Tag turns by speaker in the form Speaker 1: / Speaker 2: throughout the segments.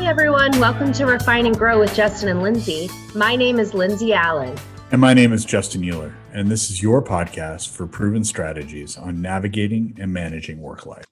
Speaker 1: Hi, everyone. Welcome to Refine and Grow with Justin and Lindsay. My name is Lindsay Allen.
Speaker 2: And my name is Justin Euler. And this is your podcast for proven strategies on navigating and managing work life.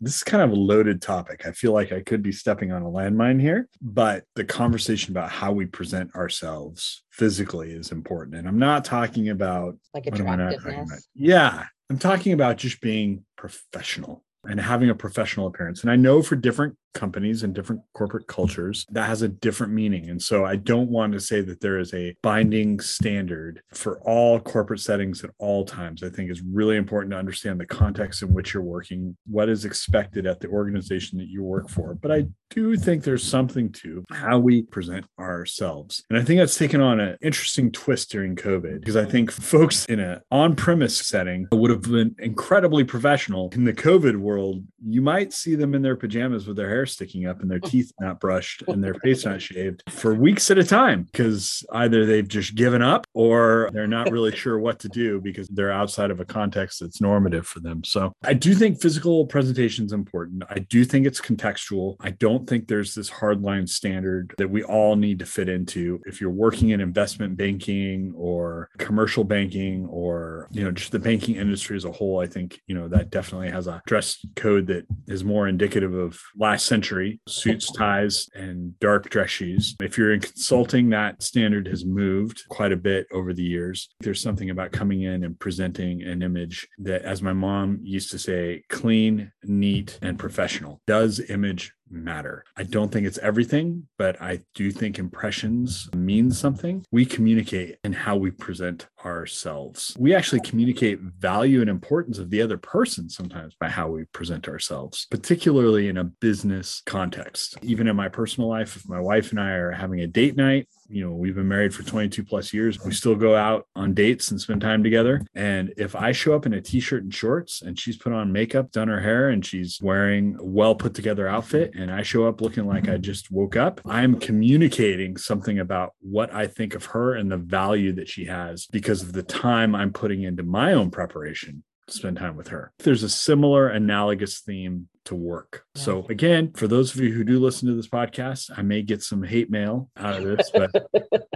Speaker 2: This is kind of a loaded topic. I feel like I could be stepping on a landmine here, but the conversation about how we present ourselves physically is important. And I'm not talking about
Speaker 3: like attractiveness.
Speaker 2: Yeah, I'm talking about just being professional and having a professional appearance. And I know for different companies and different corporate cultures, that has a different meaning. And so I don't want to say that there is a binding standard for all corporate settings at all times. I think it's really important to understand the context in which you're working, what is expected at the organization that you work for. But I do think there's something to how we present ourselves. And I think that's taken on an interesting twist during COVID because I think folks in an on premise setting would have been incredibly professional. In the COVID world, you might see them in their pajamas with their hair sticking up and their teeth not brushed and their face not shaved for weeks at a time because either they've just given up or they're not really sure what to do because they're outside of a context that's normative for them. So I do think physical presentation is important. I do think it's contextual. I don't think there's this hardline standard that we all need to fit into. If you're working in investment banking or commercial banking or, you know, just the banking industry as a whole, I think, you know, that definitely has a dress code that is more indicative of last century suits, ties, and dark dress shoes. If you're in consulting, that standard has moved quite a bit over the years. There's something about coming in and presenting an image that, as my mom used to say, clean, neat, and professional. Does image matter. I don't think it's everything, but I do think impressions mean something. We communicate in how we present ourselves. We actually communicate value and importance of the other person sometimes by how we present ourselves, particularly in a business context. Even in my personal life, if my wife and I are having a date night, you know, we've been married for 22 plus years. We still go out on dates and spend time together. And if I show up in a t shirt and shorts and she's put on makeup, done her hair, and she's wearing a well put together outfit, and I show up looking like I just woke up, I'm communicating something about what I think of her and the value that she has because of the time I'm putting into my own preparation to spend time with her. There's a similar analogous theme to work. Yeah. So again, for those of you who do listen to this podcast, I may get some hate mail out of this, but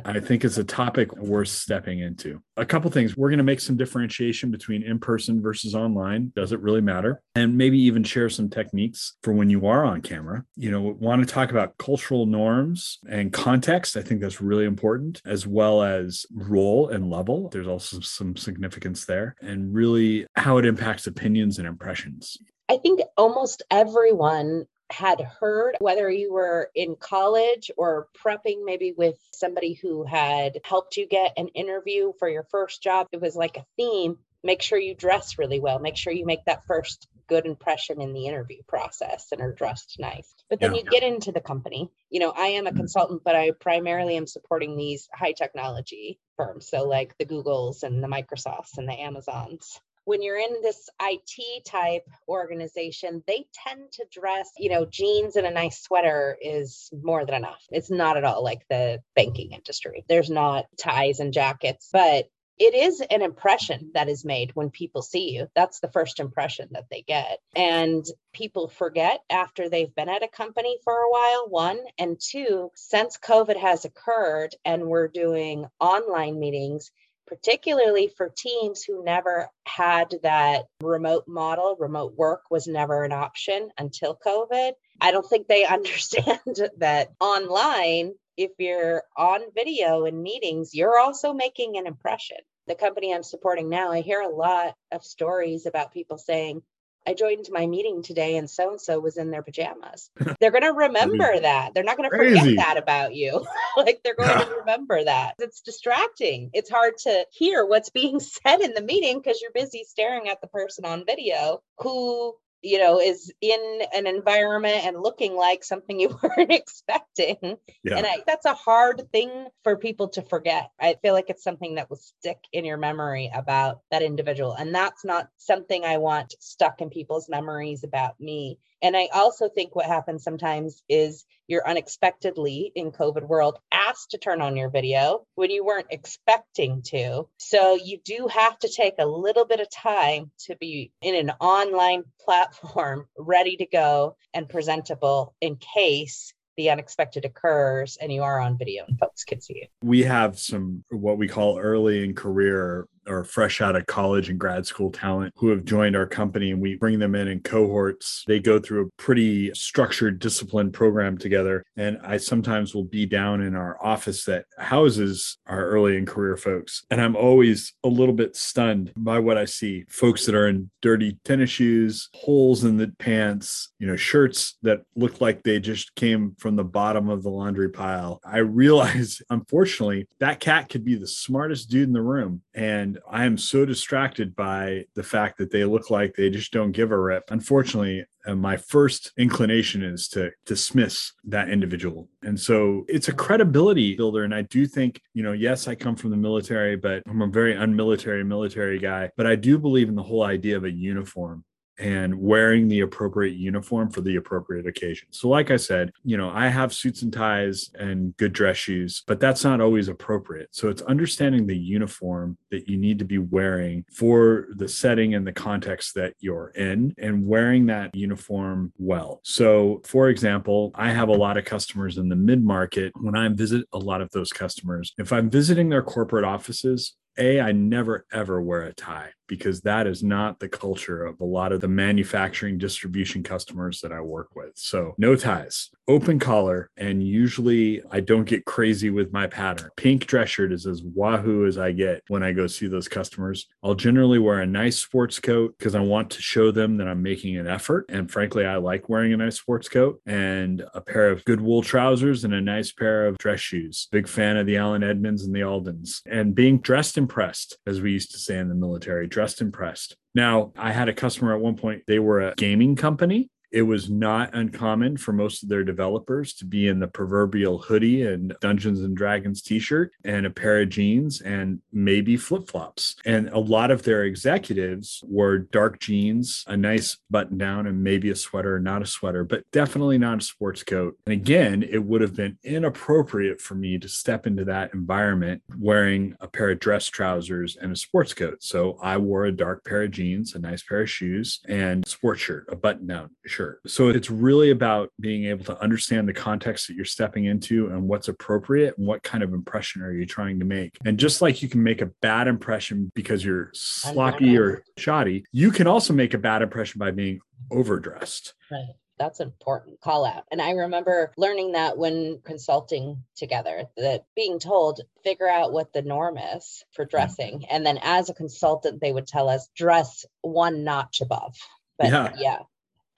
Speaker 2: I think it's a topic worth stepping into. A couple things. We're going to make some differentiation between in-person versus online. Does it really matter? And maybe even share some techniques for when you are on camera. You know, want to talk about cultural norms and context. I think that's really important, as well as role and level. There's also some significance there, and really how it impacts opinions and impressions.
Speaker 3: I think almost everyone had heard, whether you were in college or prepping maybe with somebody who had helped you get an interview for your first job, it was like a theme. Make sure you dress really well. Make sure you make that first good impression in the interview process and are dressed nice. But then yeah. you get into the company. You know, I am a mm-hmm. consultant, but I primarily am supporting these high technology firms. So, like the Googles and the Microsofts and the Amazons when you're in this IT type organization, they tend to dress, you know, jeans and a nice sweater is more than enough. It's not at all like the banking industry. There's not ties and jackets, but it is an impression that is made when people see you. That's the first impression that they get. And people forget after they've been at a company for a while, one. And two, since COVID has occurred and we're doing online meetings, particularly for teams who never had that remote model. Remote work was never an option until COVID. I don't think they understand that online, if you're on video in meetings, you're also making an impression. The company I'm supporting now, I hear a lot of stories about people saying, I joined my meeting today and so and so was in their pajamas. They're going to remember that. They're not going to forget that about you. like they're going to remember that. It's distracting. It's hard to hear what's being said in the meeting because you're busy staring at the person on video who you know is in an environment and looking like something you weren't expecting. Yeah. and I, that's a hard thing for people to forget. I feel like it's something that will stick in your memory about that individual. And that's not something i want stuck in people's memories about me and I also think what happens sometimes is you're unexpectedly in COVID world asked to turn on your video when you weren't expecting to. So you do have to take a little bit of time to be in an online platform ready to go and presentable in case the unexpected occurs and you are on video and folks can see you.
Speaker 2: We have some what we call early in career or fresh out of college and grad school talent who have joined our company and we bring them in in cohorts. They go through a pretty structured, disciplined program together. And I sometimes will be down in our office that houses our early in career folks. And I'm always a little bit stunned by what I see folks that are in dirty tennis shoes, holes in the pants, you know, shirts that look like they just came from the bottom of the laundry pile. I realize, unfortunately, that cat could be the smartest dude in the room. And I am so distracted by the fact that they look like they just don't give a rip. Unfortunately, uh, my first inclination is to dismiss that individual. And so it's a credibility builder. And I do think, you know, yes, I come from the military, but I'm a very unmilitary military guy. But I do believe in the whole idea of a uniform and wearing the appropriate uniform for the appropriate occasion. So, like I said, you know, I have suits and ties and good dress shoes, but that's not always appropriate. So, it's understanding the uniform that you need to be wearing for the setting and the context that you're in and wearing that uniform well. So, for example, I have a lot of customers in the mid market. When I visit a lot of those customers, if I'm visiting their corporate offices, a, I never ever wear a tie because that is not the culture of a lot of the manufacturing distribution customers that I work with. So, no ties, open collar, and usually I don't get crazy with my pattern. Pink dress shirt is as wahoo as I get when I go see those customers. I'll generally wear a nice sports coat because I want to show them that I'm making an effort. And frankly, I like wearing a nice sports coat and a pair of good wool trousers and a nice pair of dress shoes. Big fan of the Allen Edmonds and the Aldens. And being dressed impressed, as we used to say in the military, dressed impressed. Now, I had a customer at one point, they were a gaming company it was not uncommon for most of their developers to be in the proverbial hoodie and Dungeons and Dragons t shirt and a pair of jeans and maybe flip flops. And a lot of their executives wore dark jeans, a nice button down, and maybe a sweater, not a sweater, but definitely not a sports coat. And again, it would have been inappropriate for me to step into that environment wearing a pair of dress trousers and a sports coat. So I wore a dark pair of jeans, a nice pair of shoes, and sports shirt, a button down shirt shirt. So it's really about being able to understand the context that you're stepping into and what's appropriate and what kind of impression are you trying to make. And just like you can make a bad impression because you're sloppy or shoddy, you can also make a bad impression by being overdressed.
Speaker 3: Right that's an important call out. And I remember learning that when consulting together, that being told, figure out what the norm is for dressing. And then as a consultant, they would tell us dress one notch above. But yeah, yeah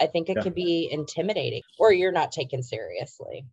Speaker 3: I think it yeah. can be intimidating or you're not taken seriously.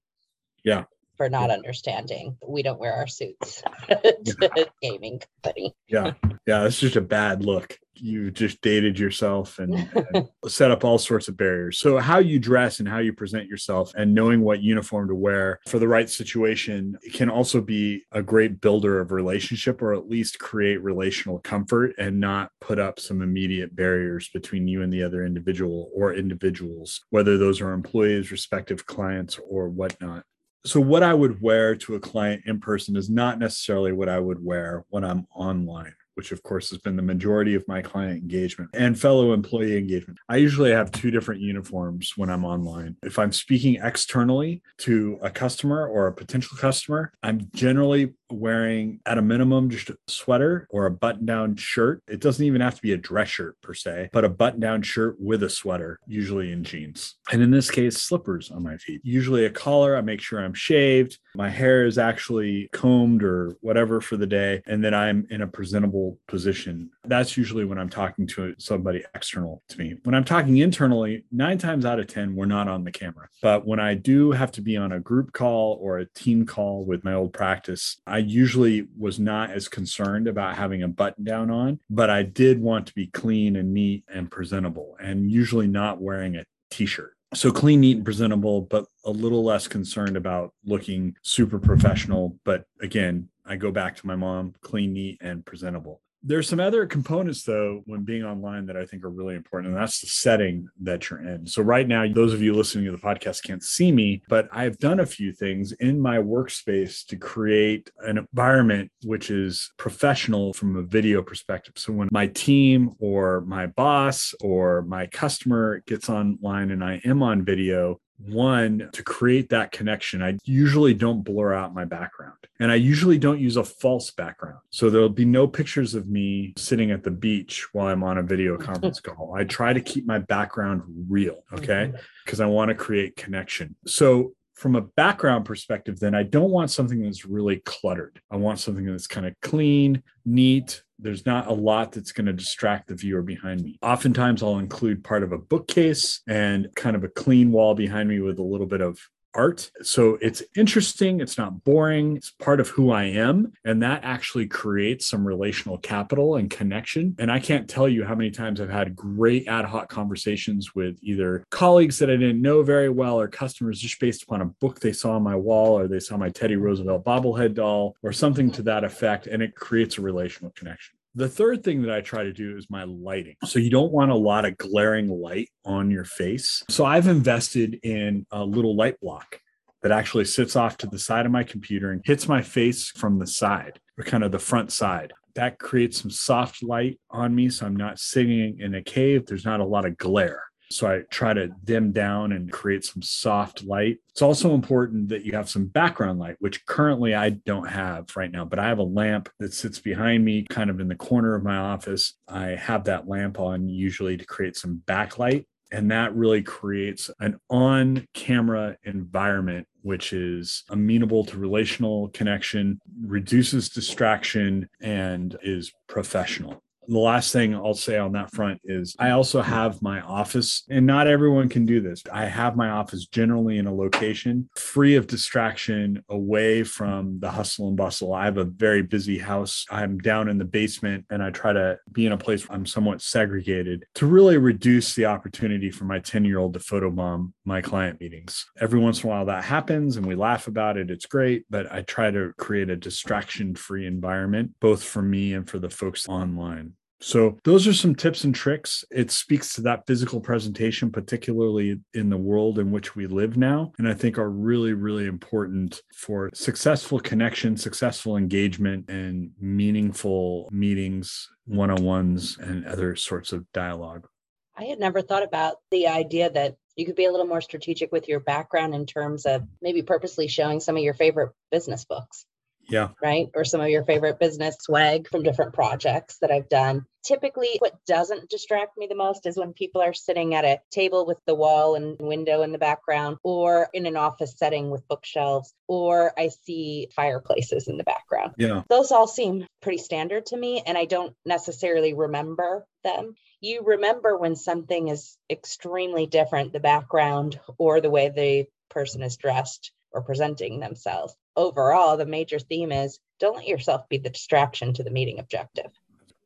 Speaker 2: Yeah.
Speaker 3: For not understanding. We don't wear our suits to gaming company.
Speaker 2: Yeah. Yeah. It's just a bad look you just dated yourself and, and, set up all sorts of barriers. So, how you dress and how you present yourself and knowing what uniform to wear for the right situation can also be a great builder of relationship or at least create relational comfort and not put up some immediate barriers between you and the other individual or individuals, whether those are employees, respective clients, or whatnot so what I would wear to a client in person is not necessarily what I would wear when I'm online which of course has been the majority of my client engagement and fellow employee engagement. I usually have two different uniforms when I'm online. If I'm speaking externally to a customer or a potential customer, I'm generally wearing at a minimum just a sweater or a button down shirt. It doesn't even have to be a dress shirt per se, but a button down shirt with a sweater, usually in jeans. And in this case, slippers on my feet. Usually a collar. I make sure I'm shaved. My hair is actually combed or whatever for the day. And then I'm in a presentable position. That's usually when I'm talking to somebody external to me. When I'm talking internally, nine times out of 10, we're not on the camera. But when I do have to be on a group call or a team call with my old practice, I usually was not as concerned about having a button down on, but I did want to be clean and neat and presentable and usually not wearing a t shirt. So clean, neat, and presentable, but a little less concerned about looking super professional. But again, I go back to my mom clean, neat, and presentable. There's some other components though when being online that I think are really important, and that's the setting that you're in. So right now, those of you listening to the podcast can't see me, but I've done a few things in my workspace to create an environment which is professional from a video perspective. So when my team or my boss or my customer gets online and I am on video, one, to create that connection, I usually don't blur out my background and I usually don't use a false background. So there'll be no pictures of me sitting at the beach while I'm on a video conference call. I try to keep my background real. Okay. Because mm-hmm. I want to create connection. So from a background perspective, then I don't want something that's really cluttered. I want something that's kind of clean, neat. There's not a lot that's going to distract the viewer behind me. Oftentimes, I'll include part of a bookcase and kind of a clean wall behind me with a little bit of art. So it's interesting. It's not boring. It's part of who I am. And that actually creates some relational capital and connection. And I can't tell you how many times I've had great ad hoc conversations with either colleagues that I didn't know very well or customers just based upon a book they saw on my wall or they saw my Teddy Roosevelt bobblehead doll or something to that effect. And it creates a relational connection. The third thing that I try to do is my lighting. So you don't want a lot of glaring light on your face. So I've invested in a little light block that actually sits off to the side of my computer and hits my face from the side or kind of the front side. That creates some soft light on me. So I'm not sitting in a cave. There's not a lot of glare. So I try to dim down and create some soft light. It's also important that you have some background light, which currently I don't have right now, but I have a lamp that sits behind me, kind of in the corner of my office. I have that lamp on usually to create some backlight. And that really creates an on camera environment, which is amenable to relational connection, reduces distraction, and is professional the last thing I'll say on that front is I also have my office, and not everyone can do this. I have my office generally in a location free of distraction, away from the hustle and bustle. I have a very busy house. I'm down in the basement, and I try to be in a place where I'm somewhat segregated to really reduce the opportunity for my 10 year old to photobomb my client meetings. Every once in a while that happens, and we laugh about it. It's great, but I try to create a distraction free environment, both for me and for the folks online. So, those are some tips and tricks. It speaks to that physical presentation, particularly in the world in which we live now. And I think are really, really important for successful connection, successful engagement, and meaningful meetings, one on ones, and other sorts of dialogue.
Speaker 3: I had never thought about the idea that you could be a little more strategic with your background in terms of maybe purposely showing some of your favorite business books.
Speaker 2: Yeah.
Speaker 3: Right. Or some of your favorite business swag from different projects that I've done. Typically, what doesn't distract me the most is when people are sitting at a table with the wall and window in the background, or in an office setting with bookshelves, or I see fireplaces in the background.
Speaker 2: Yeah.
Speaker 3: Those all seem pretty standard to me, and I don't necessarily remember them. You remember when something is extremely different, the background or the way the person is dressed or presenting themselves. Overall, the major theme is don't let yourself be the distraction to the meeting objective.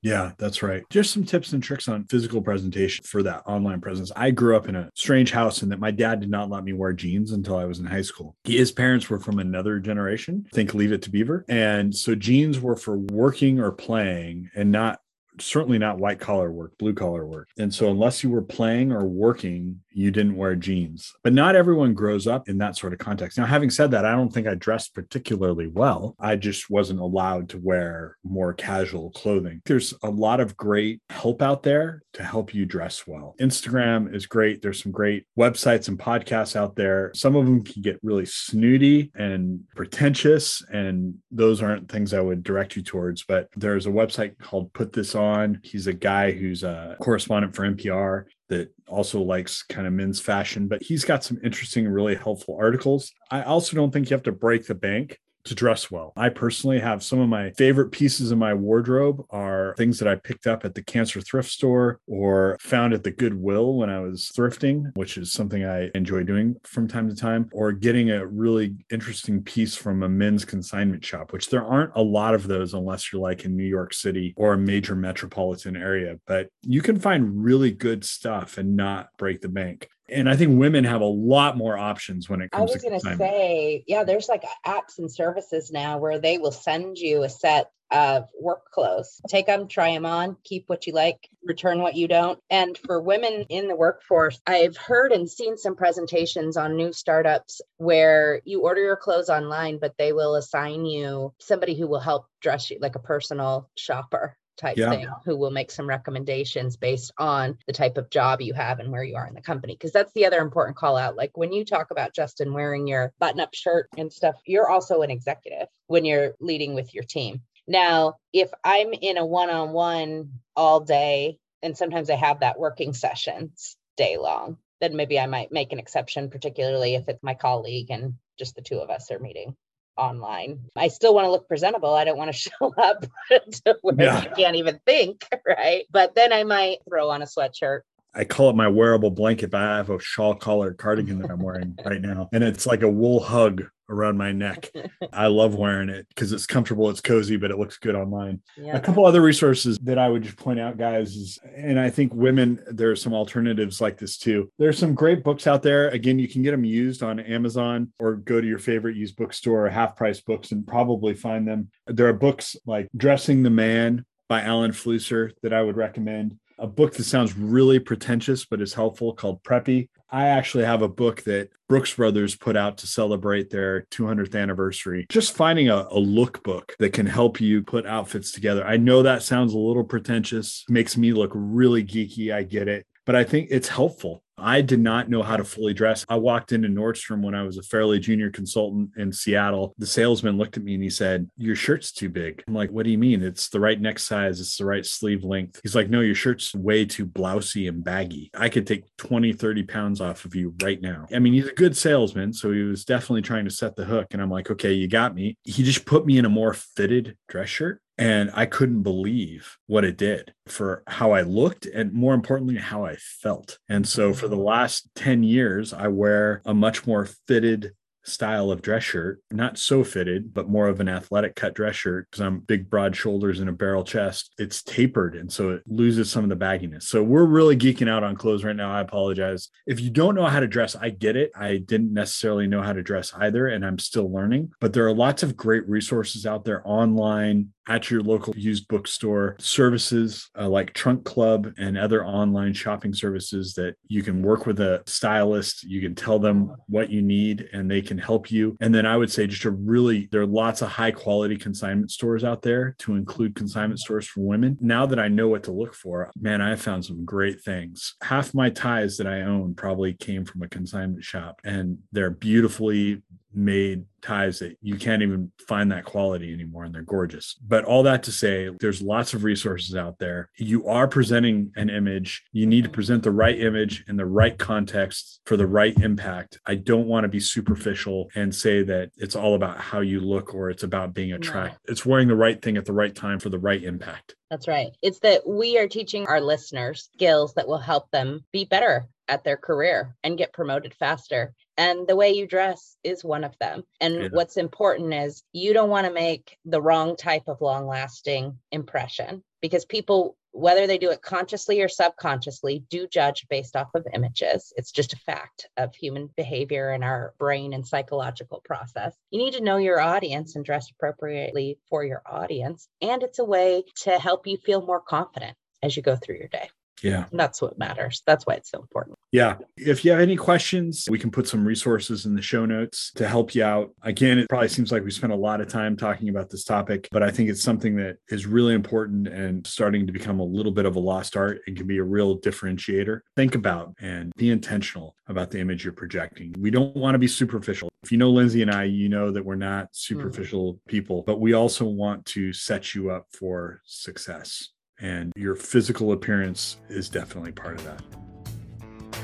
Speaker 2: Yeah, that's right. Just some tips and tricks on physical presentation for that online presence. I grew up in a strange house and that my dad did not let me wear jeans until I was in high school. His parents were from another generation, think Leave It to Beaver. And so jeans were for working or playing and not certainly not white collar work, blue collar work. And so, unless you were playing or working, you didn't wear jeans. But not everyone grows up in that sort of context. Now, having said that, I don't think I dressed particularly well. I just wasn't allowed to wear more casual clothing. There's a lot of great help out there to help you dress well. Instagram is great. There's some great websites and podcasts out there. Some of them can get really snooty and pretentious, and those aren't things I would direct you towards. But there's a website called Put This On. He's a guy who's a correspondent for NPR that also likes kind of men's fashion, but he's got some interesting, really helpful articles. I also don't think you have to break the bank to dress well. I personally have some of my favorite pieces in my wardrobe are things that I picked up at the cancer thrift store or found at the Goodwill when I was thrifting, which is something I enjoy doing from time to time, or getting a really interesting piece from a men's consignment shop, which there aren't a lot of those unless you're like in New York City or a major metropolitan area, but you can find really good stuff and not break the bank and I think women have a lot more options when it comes.
Speaker 3: I was going to say, yeah, there's like apps and services now where they will send you a set of work clothes. Take them, try them on, keep what you like, return what you don't. And for women in the workforce, I've heard and seen some presentations on new startups where you order your clothes online, but they will assign you somebody who will help dress you like a personal shopper type
Speaker 2: Yeah.
Speaker 3: thing who will make some recommendations based on the type of job you have and where you are in the company. Because that's the other important call out. Like when you talk about Justin wearing your button up shirt and stuff, you're also an executive when you're leading with your team. Now, if I'm in a one on one all day, and sometimes I have that working sessions day long, then maybe I might make an exception, particularly if it's my colleague and just the two of us are meeting online. I still want to look presentable. I don't want to show up to where
Speaker 2: Yeah.
Speaker 3: you can't even think, right? But then I might throw on a sweatshirt.
Speaker 2: I call it my wearable blanket, but I have a shawl collar cardigan that I'm wearing right now. And it's like a wool hug around my neck. I love wearing it because it's comfortable, it's cozy, but it looks good online. A couple other resources that I would just point out, guys, is, and I think women, there are some alternatives like this too. There's some great books out there. Again, you can get them used on Amazon or go to your favorite used bookstore or half price books and probably find them. There are books like Dressing the Man by Alan Flusser that I would recommend. A book that sounds really pretentious but is helpful called Preppy. I actually have a book that Brooks Brothers put out to celebrate their 200th anniversary. Just finding a, a lookbook that can help you put outfits together. I know that sounds a little pretentious, makes me look really geeky. I get it, but I think it's helpful. I did not know how to fully dress. I walked into Nordstrom when I was a fairly junior consultant in Seattle. The salesman looked at me and he said, Your shirt's too big. I'm like, What do you mean? It's the right neck size, it's the right sleeve length. He's like, No, your shirt's way too blousy and baggy. I could take 20, 30 pounds off of you right now. I mean, he's a good salesman. So he was definitely trying to set the hook. And I'm like, Okay, you got me. He just put me in a more fitted dress shirt. And I couldn't believe what it did for how I looked and more importantly, how I felt. And so for the mm. last 10 years, I wear a much more fitted style of dress shirt, not so fitted, but more of an athletic cut dress shirt because I'm big, broad shoulders and a barrel chest. It's tapered. And so it loses some of the bagginess. So we're really geeking out on clothes right now. I apologize. If you don't know how to dress, I get it. I didn't necessarily know how to dress either, and I'm still learning. But there are lots of great resources out there online at your local used bookstore, services uh, like Trunk Club and other online shopping services that you can work with a stylist. You can tell them what you need and they can help you. And then I would say just a really, there are lots of high quality consignment stores out there to include consignment stores for women. Now that I know what to look for, man, I found some great things. Half my ties that I own probably came from a consignment shop and they're beautifully made ties that you can't even find that quality anymore and they're gorgeous. But all that to say, there's lots of resources out there. You are presenting an image. You need to present the right image in the right context for the right impact. I don't want to be superficial and say that it's all about how you look or it's about being attractive. It's wearing the right thing at the right time for the right impact.
Speaker 3: That's right. It's that we are teaching our listeners skills that will help them be better at their career and get promoted faster. And the way you dress is one of them. And
Speaker 2: Yeah.
Speaker 3: what's important is you don't want to make the wrong type of long lasting impression because people, whether they do it consciously or subconsciously, do judge based off of images. It's just a fact of human behavior and our brain and psychological process. You need to know your audience and dress appropriately for your audience. And it's a way to help you feel more confident as you go through your day.
Speaker 2: Yeah.
Speaker 3: And that's what matters. That's why it's so important.
Speaker 2: Yeah. If you have any questions, we can put some resources in the show notes to help you out. Again, it probably seems like we spent a lot of time talking about this topic, but I think it's something that is really important and starting to become a little bit of a lost art and can be a real differentiator. Think about and be intentional about the image you're projecting. We don't want to be superficial. If you know Lindsay and I, you know that we're not hmm. superficial people, but we also want to set you up for success. And your physical appearance is definitely part of that.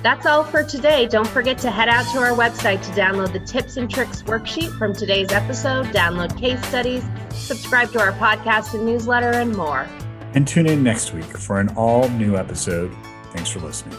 Speaker 1: That's all for today. Don't forget to head out to our website to download the tips and tricks worksheet from today's episode, download case studies, subscribe to our podcast and newsletter, and more.
Speaker 2: And tune in next week for an all new episode. Thanks for listening.